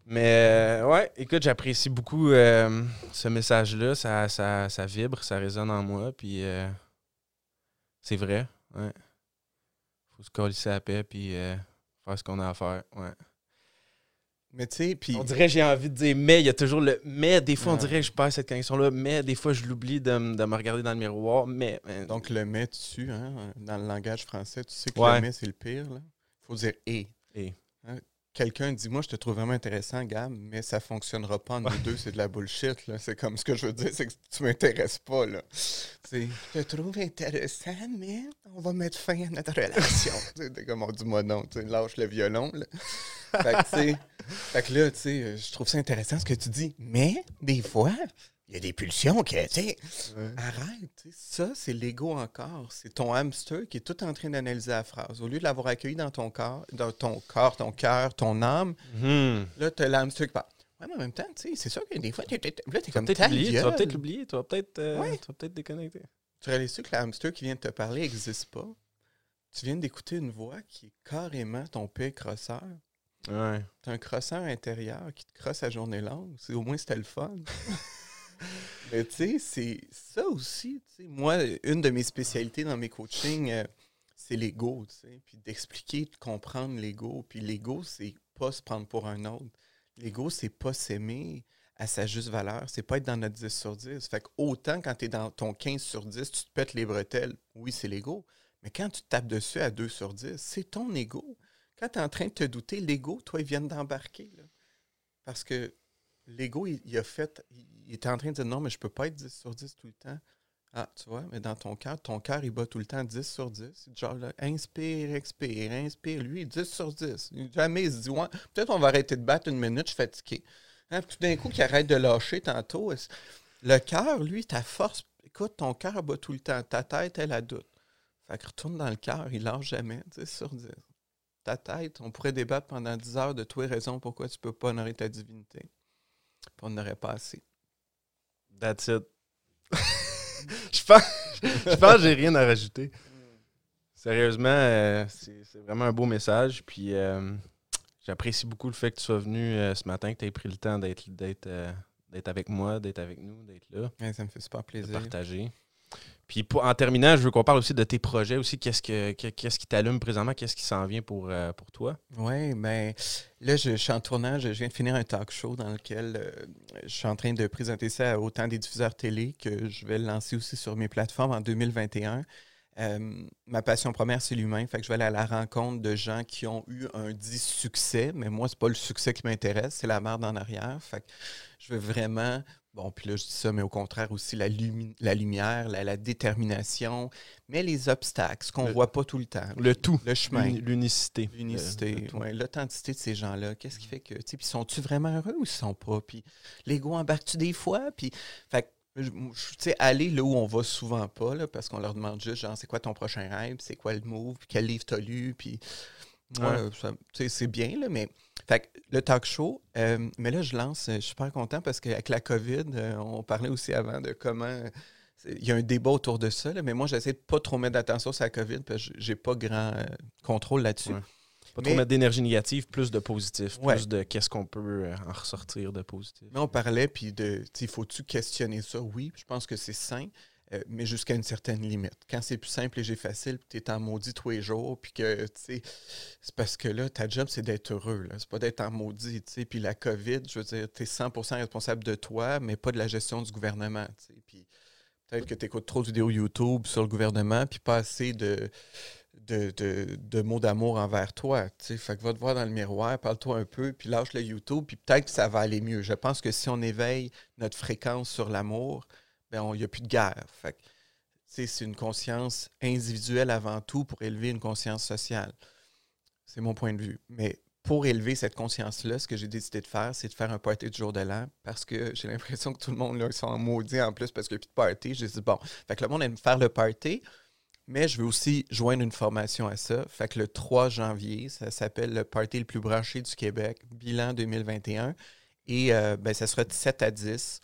Mais euh, ouais, écoute, j'apprécie beaucoup euh, ce message-là. Ça, ça, ça vibre, ça résonne en moi. Puis euh, c'est vrai. Ouais. Faut se coller à la paix puis faire ce qu'on a à faire. Ouais. Mais tu sais, puis On dirait que j'ai envie de dire mais, il y a toujours le mais. Des fois, on dirait que je perds cette connexion-là, mais des fois, je l'oublie de, de me regarder dans le miroir. Mais. mais- donc le mais dessus, hein, dans le langage français, tu sais que Ouais. le mais c'est le pire. Il faut dire et. Et. Hein, Quelqu'un dit Moi, je te trouve vraiment intéressant, Gab, mais ça fonctionnera pas entre nous deux, c'est de la bullshit. là. C'est comme ce que je veux dire, c'est que tu m'intéresses pas. Là. C'est, je te trouve intéressant, mais on va mettre fin à notre relation. (laughs) T'es comme on dit moi non, lâche le violon. Là. Fait, que, fait que là, tu sais, je trouve ça intéressant ce que tu dis, mais des fois, il y a des pulsions que, tu sais, Arrête, tu sais, ça c'est l'ego encore. C'est ton hamster qui est tout en train d'analyser la phrase. Au lieu de l'avoir accueilli dans ton corps, dans ton corps, ton cœur, ton âme, Mhm. là, tu as l'hamster qui parle. Ouais, mais en même temps, tu sais, c'est sûr que des fois, là, t'es comme peut-être tu vas peut-être l'oublier, tu vas peut-être euh, Ouais. tu vas peut-être déconnecter. Tu réalises que le hamster qui vient de te parler n'existe pas? Tu viens d'écouter une voix qui est carrément ton père crosseur. Ouais. Tu as un crosseur intérieur qui te crosse à journée longue. C'est, au moins, c'était le fun. (laughs) (laughs) Mais tu sais, c'est ça aussi. Moi, une de mes spécialités dans mes coachings, euh, c'est l'ego. Puis d'expliquer, de comprendre l'ego. Puis l'ego, c'est pas se prendre pour un autre. L'ego, c'est pas s'aimer à sa juste valeur. C'est pas être dans notre 10 sur 10. Fait que autant quand tu es dans ton 15 sur 10, tu te pètes les bretelles. Oui, c'est l'ego. Mais quand tu te tapes dessus à 2 sur 10, c'est ton ego. Quand tu es en train de te douter, l'ego, toi, il vient d'embarquer. Parce que l'ego, il, a fait, il était en train de dire non, mais je peux pas être 10 sur 10 tout le temps. Ah, tu vois, mais dans ton cœur, ton cœur, il bat tout le temps 10 sur 10. C'est Genre, là, inspire, expire, inspire. Lui, 10 sur 10. Jamais il se dit, peut-être on va arrêter de battre une minute, je suis fatigué. Hein, tout d'un coup, qui arrête de lâcher tantôt. Le cœur, lui, ta force, écoute, ton cœur bat tout le temps. Ta tête, elle a doute. Fait que retourne dans le cœur, il lâche jamais, tu sais, sur Ta tête, on pourrait débattre pendant 10 heures de toi et raisons pourquoi tu peux pas honorer ta divinité. Puis on n'aurait pas assez. That's it. (laughs) je pense, je pense que j'ai rien à rajouter. Sérieusement, euh, c'est vraiment un beau message. Puis euh, j'apprécie beaucoup le fait que tu sois venu euh, ce matin, que tu aies pris le temps d'être d'être avec moi, d'être avec nous, d'être là. ça me fait super plaisir. De partager. Puis en terminant, je veux qu'on parle aussi de tes projets aussi. Qu'est-ce, que, qu'est-ce qui t'allume présentement? Qu'est-ce qui s'en vient pour, euh, pour toi? Oui, bien là, je, suis en tournage. Je viens de finir un talk show dans lequel euh, je suis en train de présenter ça à autant des diffuseurs télé que je vais le lancer aussi sur mes plateformes en 2021. Euh, ma passion première, c'est l'humain. Fait que je vais aller à la rencontre de gens qui ont eu un dit succès, mais moi, c'est pas le succès qui m'intéresse, c'est la merde en arrière. Fait que je veux vraiment Bon, puis là, je dis ça, mais au contraire aussi la, la lumière, la, détermination, mais les obstacles, ce qu'on ne voit pas tout le temps. Le tout. Le chemin. L'unicité. L'unicité, oui. L'authenticité de ces gens-là. Qu'est-ce qui fait que, tu sais, puis sont-tu vraiment heureux ou ils sont pas? Puis l'ego embarque-tu des fois? Puis, fait tu sais, aller là où on va souvent pas, là, parce qu'on leur demande juste, genre, c'est quoi ton prochain rêve? C'est quoi le move? Puis quel livre t'as lu? Puis, ouais. c'est bien, là, mais fait le talk show, euh, mais là, je lance, je suis super content parce qu'avec la COVID, euh, on parlait aussi avant de comment. Il y a un débat autour de ça, mais moi, j'essaie de pas trop mettre d'attention sur la COVID parce que j'ai pas grand euh, contrôle là-dessus. Pas trop mettre d'énergie négative, plus de positif, plus de qu'est-ce qu'on peut en ressortir de positif. Mais on parlait, puis de, faut-tu questionner ça? Oui, je pense que c'est sain. Euh, mais jusqu'à une certaine limite. Quand c'est plus simple et j'ai facile, puis tu es en maudit tous les jours, puis que, tu sais, c'est parce que là, ta job, c'est d'être heureux, là. C'est pas d'être en maudit, tu sais. Puis la COVID, je veux dire, tu es 100% responsable de toi, mais pas de la gestion du gouvernement, tu sais. Puis peut-être que tu écoutes trop de vidéos YouTube sur le gouvernement, puis pas assez de, de, mots d'amour envers toi, tu sais. Fait que va te voir dans le miroir, parle-toi un peu, puis lâche le YouTube, puis peut-être que ça va aller mieux. Je pense que si on éveille notre fréquence sur l'amour, il n'y a plus de guerre. c'est une conscience individuelle avant tout pour élever une conscience sociale. C'est mon point de vue. Mais pour élever cette conscience-là, ce que j'ai décidé de faire, c'est de faire un party du jour de l'an parce que (laughs) j'ai l'impression que tout le monde là, ils sont maudits en plus parce qu'il n'y a plus de party. J'ai dit, bon, fait que le monde aime faire le party, mais je veux aussi joindre une formation à ça. Fait que le 3 janvier, ça s'appelle le party le plus branché du Québec, bilan 2021. Et euh, ben, ça sera de 7 à 10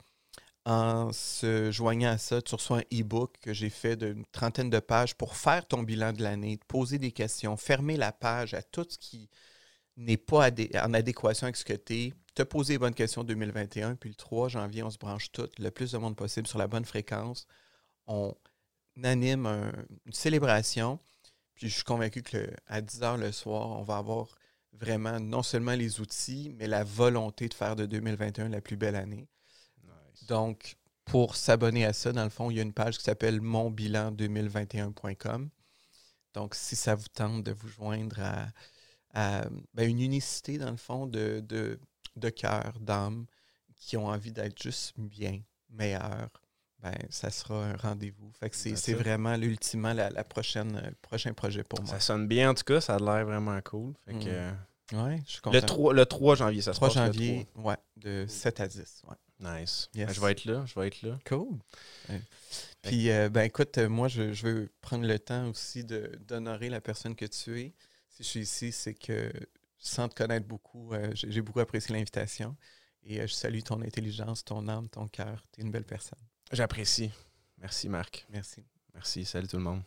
en se joignant à ça, tu reçois un e-book que j'ai fait d'une trentaine de pages pour faire ton bilan de l'année, poser des questions, fermer la page à tout ce qui n'est pas en adéquation avec ce que tu es, te poser les bonnes questions 2021, puis le 3 janvier, on se branche tout, le plus de monde possible sur la bonne fréquence. On anime une célébration, puis je suis convaincu qu'à 10 h le soir, on va avoir vraiment non seulement les outils, mais la volonté de faire de 2021 la plus belle année. Donc, pour s'abonner à ça, dans le fond, il y a une page qui s'appelle monbilan2021.com. Donc, si ça vous tente de vous joindre à, ben, une unicité, dans le fond, de, de, de cœur, d'âme, qui ont envie d'être juste bien, meilleurs, ben, ça sera un rendez-vous. Fait que c'est vraiment l'ultimement la, prochaine, le prochain projet pour moi. Ça sonne bien en tout cas, ça a l'air vraiment cool. Fait que, mm. ouais, je suis content. Le 3, le 3 janvier, ça se 3 janvier, ouais, de 7 à 10. Ouais. Nice. Ben, je vais être là, je vais être là. Cool. Puis, euh, ben écoute, euh, moi, je, veux prendre le temps aussi d'honorer la personne que tu es. Si je suis ici, c'est que sans te connaître beaucoup, euh, j'ai beaucoup apprécié l'invitation. Et je salue ton intelligence, ton âme, ton cœur. Tu es une belle personne. J'apprécie. Merci, Marc. Merci. Merci. Salut tout le monde.